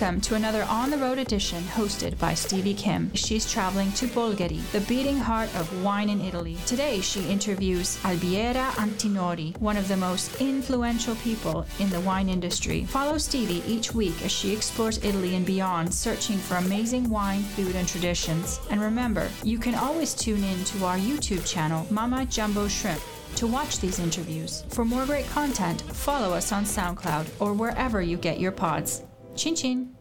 Welcome to another on the road edition hosted by Stevie Kim. She's traveling to Bolgheri, the beating heart of wine in Italy. Today she interviews Albiera Antinori, one of the most influential people in the wine industry. Follow Stevie each week as she explores Italy and beyond, searching for amazing wine, food, and traditions. And remember, you can always tune in to our YouTube channel, Mama Jumbo Shrimp to watch these interviews. For more great content, follow us on SoundCloud or wherever you get your pods. Chin chin!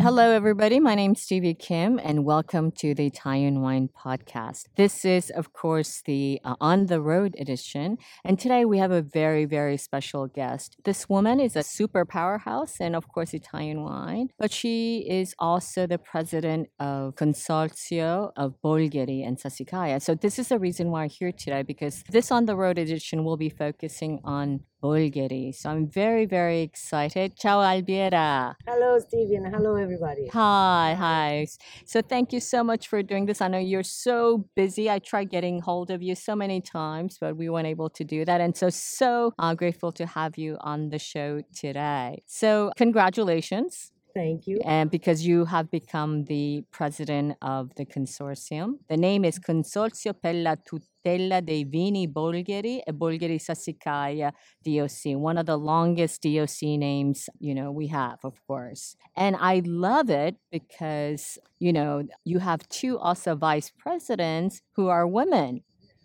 Hello, everybody. My name's Stevie Kim, and welcome to the Italian Wine Podcast. This is, of course, the uh, on the road edition. And today we have a very, very special guest. This woman is a super powerhouse and, of course, Italian wine, but she is also the president of Consorzio of Bolgheri and Sassicaia. So, this is the reason why I'm here today because this on the road edition will be focusing on Bolgheri. So I'm very, very excited. Ciao, Albiera. Hello, Stevie. Hello, everybody. Hi, hi. So thank you so much for doing this. I know you're so busy. I tried getting hold of you so many times, but we weren't able to do that. And so, so uh, grateful to have you on the show today. So, congratulations. Thank you. And because you have become the president of the consortium. The name is Consorzio per la Tutela dei Vini Bolgheri e Bolgheri Sassicaia DOC, one of the longest DOC names, you know, we have, of course. And I love it because, you know, you have two also vice presidents who are women.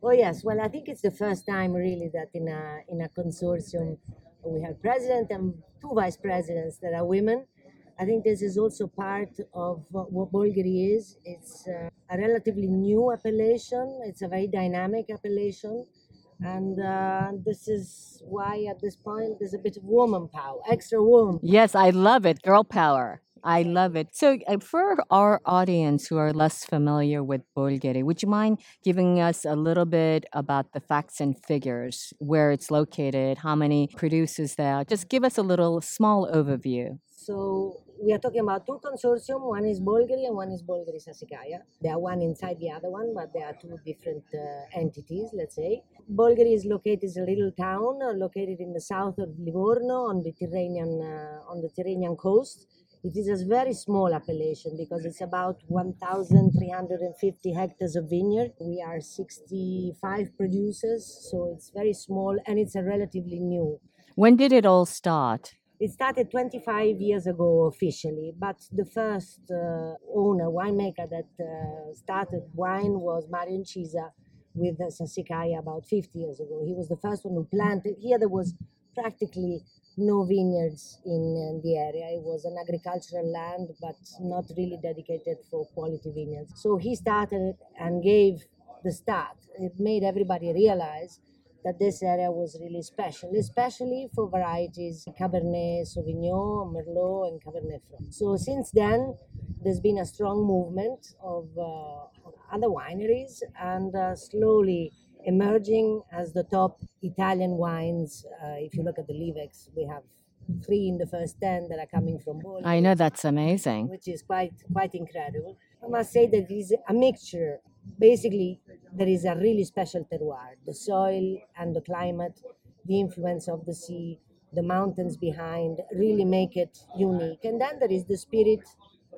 Oh yes, well I think it's the first time really that in a in a consortium we have president and two vice presidents that are women I think this is also part of what Bolgheri is. It's uh, a relatively new appellation. It's a very dynamic appellation. And uh, this is why at this point there's a bit of woman power, extra woman. Yes, I love it. Girl power. I love it. So, uh, for our audience who are less familiar with Bolgheri, would you mind giving us a little bit about the facts and figures, where it's located, how many producers there? Just give us a little small overview. So, we are talking about two consortium. One is Bolgheri and one is Bolgheri Sassicaia. They are one inside the other one, but they are two different uh, entities, let's say. Bolgheri is located is a little town uh, located in the south of Livorno on the Tyrrhenian uh, on the Tyrrhenian coast. It is a very small appellation because it's about 1,350 hectares of vineyard. We are 65 producers, so it's very small and it's a relatively new. When did it all start? It started 25 years ago officially, but the first uh, owner, winemaker that uh, started wine was Mario Incisa with Sassicaia about 50 years ago. He was the first one who planted. Here there was practically no vineyards in, in the area. It was an agricultural land, but not really dedicated for quality vineyards. So he started and gave the start. It made everybody realize that this area was really special, especially for varieties Cabernet Sauvignon, Merlot, and Cabernet Franc. So since then, there's been a strong movement of uh, other wineries and uh, slowly emerging as the top Italian wines. Uh, if you look at the Liv-Ex, we have three in the first 10 that are coming from Bolgheri. I know that's amazing. Which is quite quite incredible. I must say that it is a mixture basically there is a really special terroir the soil and the climate the influence of the sea the mountains behind really make it unique. And then there is the spirit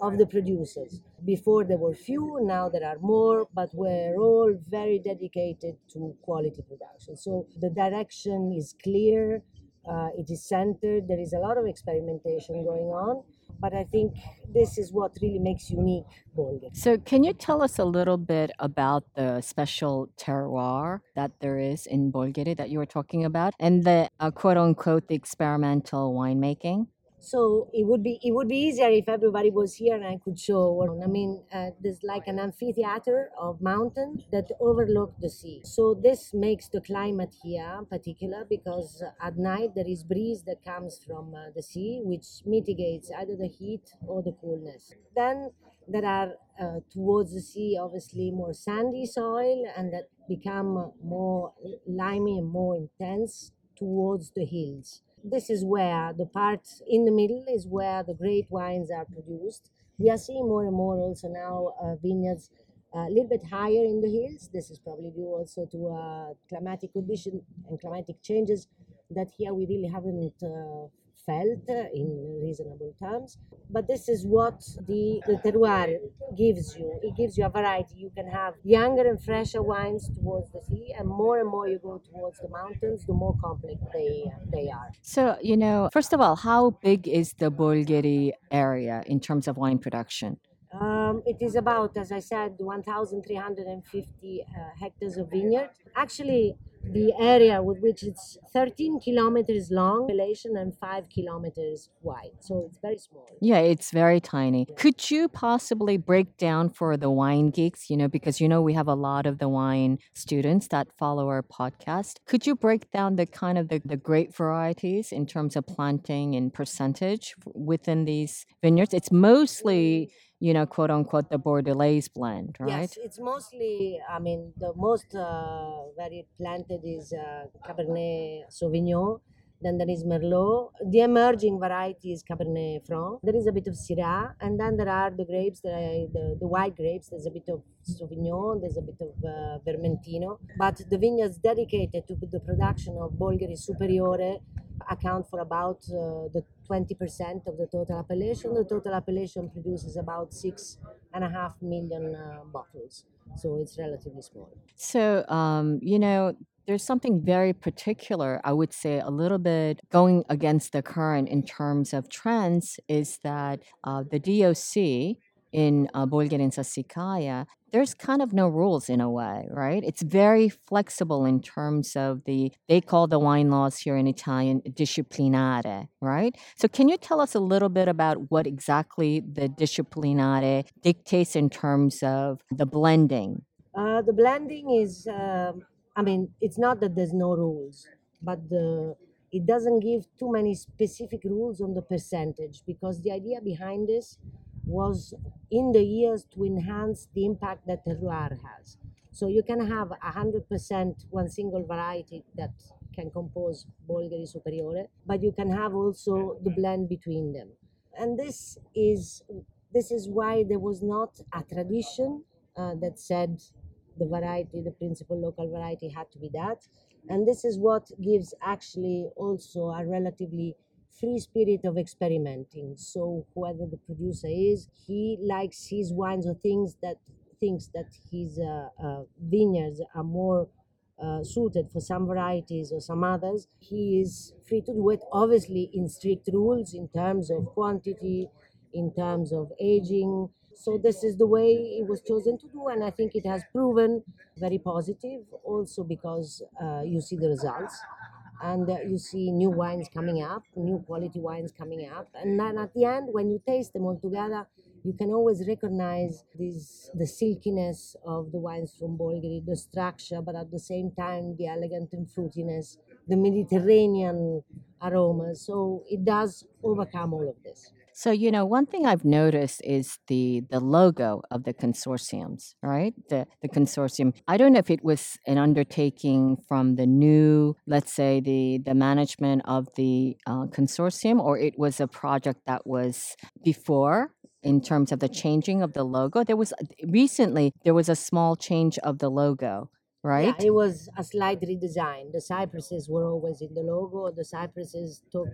of the producers. Before there were few now there are more but we're all very dedicated to quality production. So the direction is clear uh, it is centered there is a lot of experimentation going on but I think this is what really makes unique Bolgheri. So, can you tell us a little bit about the special terroir that there is in Bolgheri that you were talking about, and the uh, quote unquote the experimental winemaking? So it would be it would be easier if everybody was here and I could show. I mean, uh, there's like an amphitheater of mountains that overlook the sea. So this makes the climate here particular because at night there is breeze that comes from uh, the sea, which mitigates either the heat or the coolness. Then there are uh, towards the sea obviously more sandy soil and that become more limey and more intense towards the hills this is where the part in the middle is where the great wines are produced. We are seeing more and more also now uh, vineyards uh, a little bit higher in the hills. This is probably due also to uh, climatic condition and climatic changes that here we really haven't uh, felt in reasonable terms. But this is what the, the terroir gives you. It gives you a variety. You can have younger and fresher wines towards the sea, and more and more you go towards the mountains, the more complex they they are. So, you know, first of all, how big is the Bolgheri area in terms of wine production? Um, it is about, as I said, 1,350 uh, hectares of vineyard. Actually, the area with which it's 13 kilometers long relation and 5 kilometers wide. So it's very small. Yeah it's very tiny. Could you possibly break down for the wine geeks you know because you know we have a lot of the wine students that follow our podcast. Could you break down the kind of the, the grape varieties in terms of planting and percentage within these vineyards? It's mostly you know, quote unquote, the Bordelaise blend, right? Yes, it's mostly, I mean, the most uh, very planted is uh, Cabernet Sauvignon. Then there is Merlot. The emerging variety is Cabernet Franc. There is a bit of Syrah, and then there are the grapes, that the, the white grapes. There's a bit of Sauvignon, there's a bit of uh, Vermentino. But the vineyards dedicated to the production of Bolgheri Superiore account for about uh, the 20% of the total appellation. The total appellation produces about six and a half million uh, bottles, so it's relatively small. So, um, you know, there's something very particular, I would say, a little bit going against the current in terms of trends is that uh, the DOC in uh, Bolgheri and there's kind of no rules in a way, right? It's very flexible in terms of the, they call the wine laws here in Italian disciplinare, right? So can you tell us a little bit about what exactly the disciplinare dictates in terms of the blending? Uh, the blending is, um, I mean, it's not that there's no rules, but the, it doesn't give too many specific rules on the percentage because the idea behind this was in the years to enhance the impact that terroir has. So you can have 100% one single variety that can compose Bolgheri Superiore, but you can have also the blend between them. And this is this is why there was not a tradition uh, that said the variety, the principal local variety had to be that. And this is what gives actually also a relatively free spirit of experimenting. So whoever the producer is, he likes his wines or things that thinks that his uh, uh, vineyards are more uh, suited for some varieties or some others. He is free to do it, obviously in strict rules in terms of quantity, in terms of aging. So this is the way it was chosen to do, and I think it has proven very positive. Also because uh, you see the results and uh, you see new wines coming up, new quality wines coming up, and then at the end, when you taste them all together, you can always recognize this the silkiness of the wines from Bolgheri, the structure, but at the same time the elegant and fruitiness, the Mediterranean aromas. So it does overcome all of this. So, you know, one thing I've noticed is the the logo of the consortiums, right? The the consortium. I don't know if it was an undertaking from the new, let's say, the the management of the uh, consortium, or it was a project that was before in terms of the changing of the logo. There was recently there was a small change of the logo right? Yeah, it was a slight redesign. The cypresses were always in the logo. The cypresses took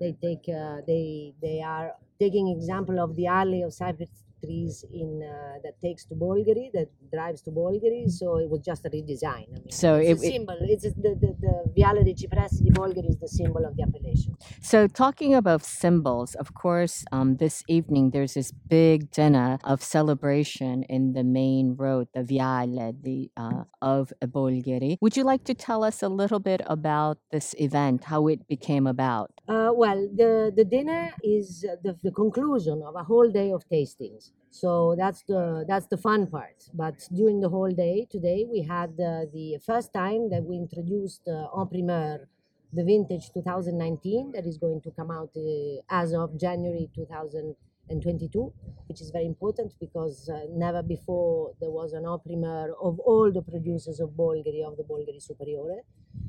they take uh, they they are taking example of the alley of cypress trees in uh, that takes to Bolgheri, that drives to Bolgheri. So it was just a redesign. I mean, so it's it, a symbol. It's the, the, the Viale dei Cipressi di Bolgheri is the symbol of the appellation. So talking about symbols, of course, um, this evening there's this big dinner of celebration in the main road, the Viale the, uh, of Bolgheri. Would you like to tell us a little bit about this event, how it became about? Uh, well, the, the dinner is the, the conclusion of a whole day of tastings. So that's the that's the fun part. But during the whole day today, we had uh, the first time that we introduced uh, en primeur the vintage 2019 that is going to come out uh, as of January 2022, which is very important because uh, never before there was an en primeur of all the producers of Bolgheri of the Bolgheri Superiore.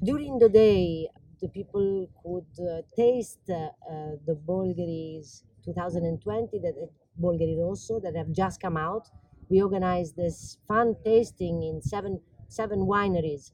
During the day, the people could uh, taste uh, the Bolgheri's 2020 that Rosso that have just come out. We organized this fun tasting in seven seven wineries,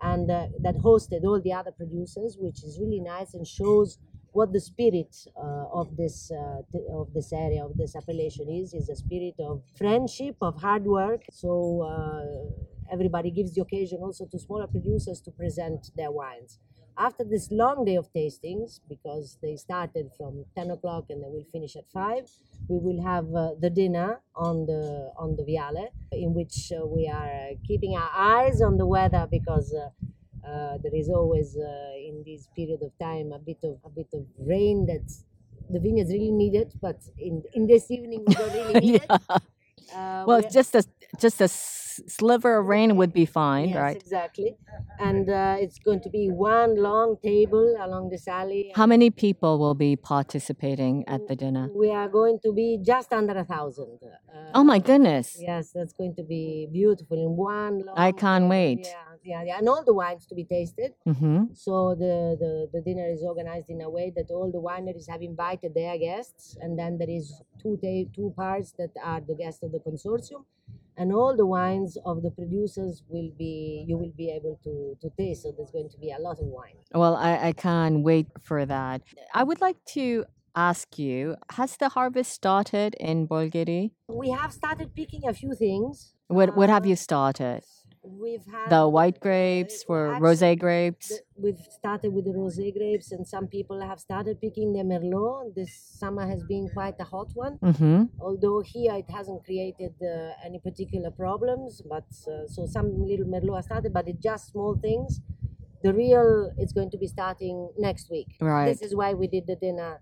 and uh, that hosted all the other producers, which is really nice and shows what the spirit uh, of this uh, of this area of this appellation is is a spirit of friendship of hard work so uh, everybody gives the occasion also to smaller producers to present their wines after this long day of tastings because they started from 10 o'clock and they will finish at 5 we will have uh, the dinner on the on the viale in which uh, we are keeping our eyes on the weather because uh, uh, there is always uh, in this period of time a bit of a bit of rain that the vineyards really need it, but in in this evening we don't really need yeah. it. Uh, Well, we- just a just a sliver of rain would be fine, yes, right? exactly, and uh, it's going to be one long table along this alley. How many people will be participating at the dinner? We are going to be just under a thousand. Uh, Oh my goodness. Yes, that's going to be beautiful in one. Long I can't wait. Yeah, yeah, yeah, and all the wines to be tasted. hmm So the, the, the dinner is organized in a way that all the wineries have invited their guests, and then there is two two parts that are the guests of the consortium, and all the wines of the producers will be you will be able to, to taste. So there's going to be a lot of wine. Well, I, I can't wait for that. I would like to ask you has the harvest started in Bolgheri We have started picking a few things. What, what have Uh, you started? We've had The white grapes for actually, rosé grapes? the- we've started with the rosé grapes, and some people have started picking the merlot. This summer has been quite a hot one. Mm-hmm. although here it hasn't created uh, any particular problems but uh, so some little merlot has started but it's just small things the real it's going to be starting next week Right. this is why we did the dinner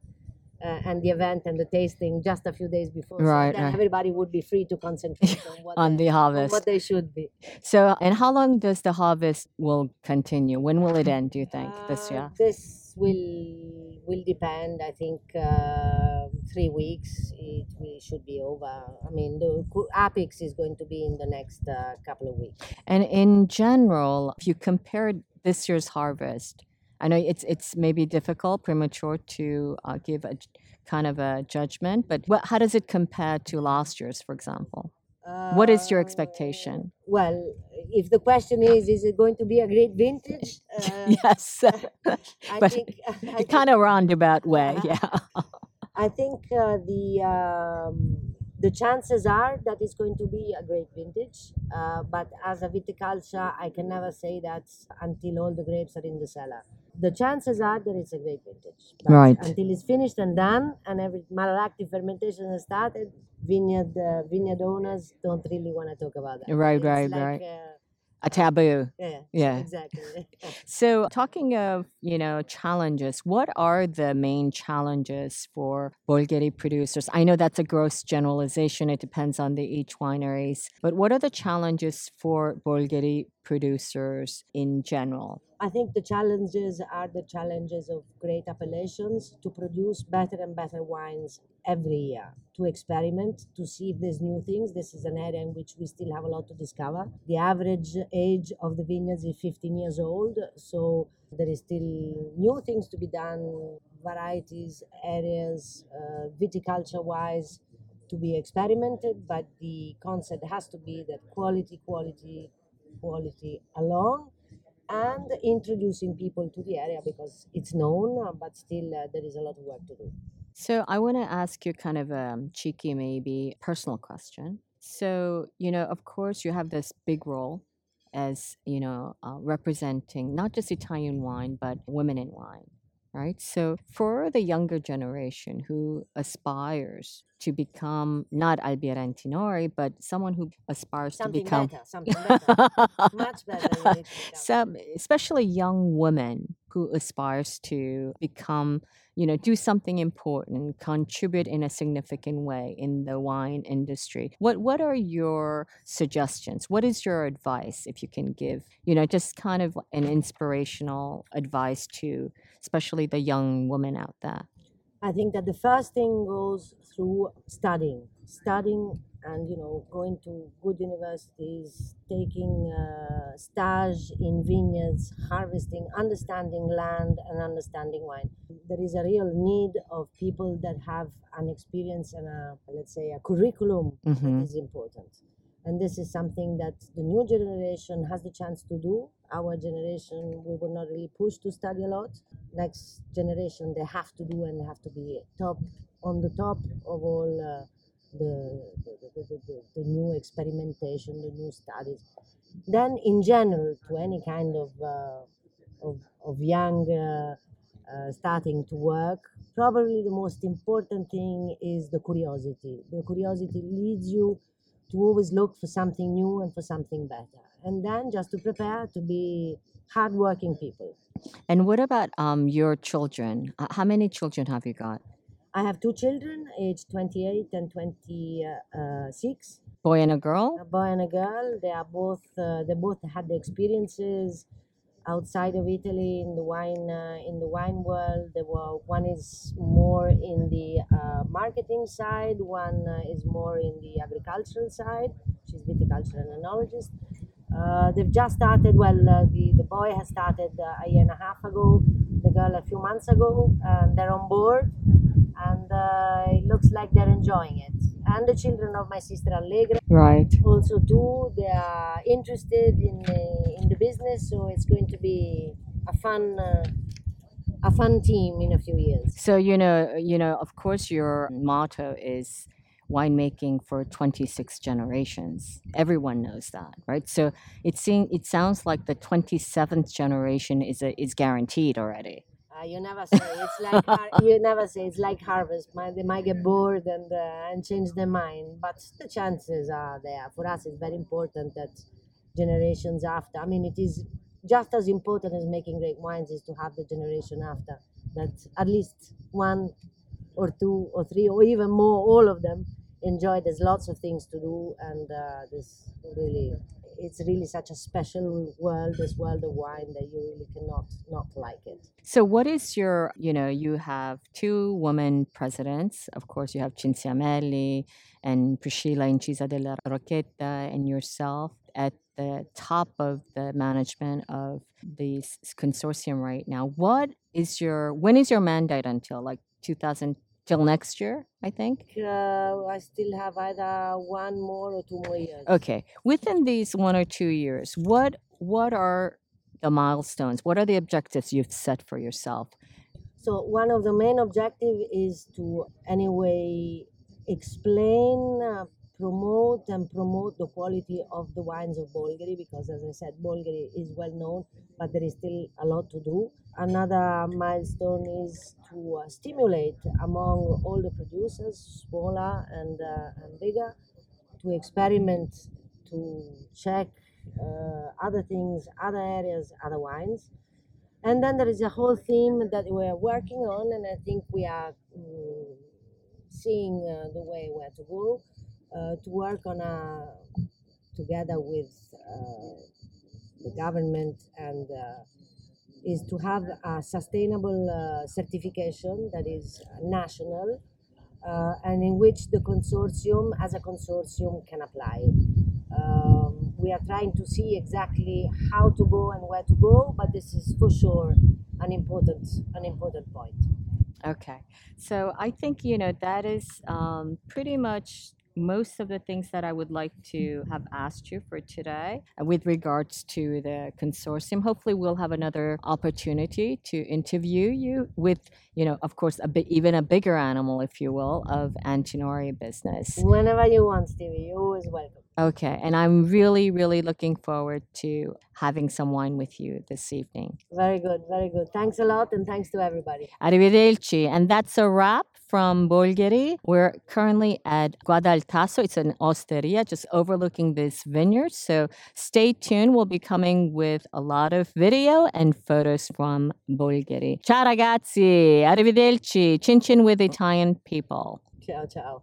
uh, and the event and the tasting just a few days before so Right, then right. everybody would be free to concentrate on what, On they, the on harvest. what they should be So, and how long does the harvest will continue? When will it end, do you think, this Uh, year? this will will depend i think uh, three weeks it will, should be over i mean the apex is going to be in the next uh, couple of weeks And in general, if you compare this year's harvest, I know it's it's maybe difficult, premature to uh, give a kind of a judgment, but what, how does it compare to last year's, for example? What is your Uh, expectation? Well, if the question is, is it going to be a great vintage? Uh, yes, I but think I kind of roundabout way, yeah. I think uh, the um, the chances are that it's going to be a great vintage. Uh, but as a viticulture, I can never say that until all the grapes are in the cellar. The chances are that it's a great vintage. But Right. Until it's finished and done, and every malolactic fermentation has started, vineyard uh, vineyard owners don't really want to talk about that. Right, It's right, like, right. Uh, A taboo. yeah, Yeah. exactly. So, talking of you know challenges, what are the main challenges for Bolgheri producers? I know that's a gross generalization; it depends on the each wineries. But what are the challenges for Bolgheri producers in general? I think the challenges are the challenges of great appellations to produce better and better wines every year, to experiment, to see if there's new things. This is an area in which we still have a lot to discover. The average age of the vineyards is 15 years old, so there is still new things to be done, varieties, areas, uh, viticulture wise. To be experimented, but the concept has to be that quality, quality, quality along and introducing people to the area because it's known, uh, but still uh, there is a lot of work to do. So, I want to ask you kind of a cheeky, maybe personal question. So, you know, of course, you have this big role as, you know, uh, representing not just Italian wine, but women in wine, right? So, for the younger generation who aspires to become not Albiera Antinori, but someone who aspires Something to become. better, something better, much better. you need to become. Some, especially young women who aspires to become, you know, do something important, contribute in a significant way in the wine industry. What what are your suggestions? What is your advice if you can give, you know, just kind of an inspirational advice to especially the young women out there? I think that the first thing goes through studying, studying, and you know, going to good universities, taking uh, stage in vineyards, harvesting, understanding land, and understanding wine. There is a real need of people that have an experience and a, let's say, a curriculum Mhm. that is important. And this is something that the new generation has the chance to do. our generation, we were not really pushed to study a lot. Next generation, they have to do and have to be top on the top of all uh, the, the, the, the, the new experimentation, the new studies. Then, in general, to any kind of uh, of, of young uh, uh, starting to work, probably the most important thing is the curiosity. The curiosity leads you to always look for something new and for something better. And then just to prepare to be hardworking people. And what about um, your children? Uh, How many children have you got? I have two children, aged 28 and 26, Boy and a girl? a boy and a girl. They are both, uh, they both had the experiences outside of Italy in the wine, uh, in the wine world. Were, one is more in the uh, marketing side, one uh, is more in the agricultural side. She's viticultural enologist. Uh, they've just started, well, uh, the, the boy has started uh, a year and a half ago, the girl a few months ago, and they're on board, and uh, it looks like they're enjoying it. And the children of my sister Allegra Right. also too, they are interested in, in the business, so it's going to be a fun, uh, a fun team in a few years. So you know, you know, of course, your motto is winemaking for 26 generations. Everyone knows that, right? So it seems it sounds like the 27th generation is a, is guaranteed already. Uh, you never say it's like har- you never say it's like harvest. They might get bored and uh, and change their mind, but the chances are there. For us, it's very important that generations after. I mean, it is just as important as making great wines is to have the generation after that at least one or two or three or even more, all of them enjoy. There's lots of things to do, and uh, this really. It's really such a special world, this world of wine, that you really cannot not like it. So what is your, you know, you have two women presidents. Of course, you have Cinzia Merli and Priscilla Incisa della Rocchetta and yourself at the top of the management of the consortium right now. What is your, when is your mandate until? Like 2000, till next year, I think? uh, I still have either one more or two more years. Okay. Within these one or two years, what what are the milestones? What are the objectives you've set for yourself? So one of the main objective is to anyway explain, uh, promote, and promote the quality of the wines of Bolgheri because, as I said, Bolgheri is well known, but there is still a lot to do. Another milestone is to uh, stimulate among all the producers, smaller and uh, and bigger, to experiment, to check uh, other things, other areas, other wines. And then there is a whole theme that we're working on, and I think we are mm, seeing uh, the way where to go to work on a together with uh, the government and uh, is to have a sustainable uh, certification that is national uh, and in which the consortium as a consortium can apply. Um, we are trying to see exactly how to go and where to go, but this is for sure an important an important point. Okay. So I think, you know, that is um, pretty much most of the things that I would like to have asked you for today uh, with regards to the consortium. Hopefully, we'll have another opportunity to interview you with, you know, of course, a bit, even a bigger animal, if you will, of Antinori business. Whenever you want, Stevie, you're always welcome. Okay. And I'm really, really looking forward to having some wine with you this evening. Very good, very good. Thanks a lot, and thanks to everybody. Arrivederci. And that's a wrap from Bolgheri. We're currently at Guado al Tasso. It's an osteria just overlooking this vineyard. So stay tuned. We'll be coming with a lot of video and photos from Bolgheri. Ciao ragazzi. Arrivederci. Chin chin with Italian people. Ciao, ciao.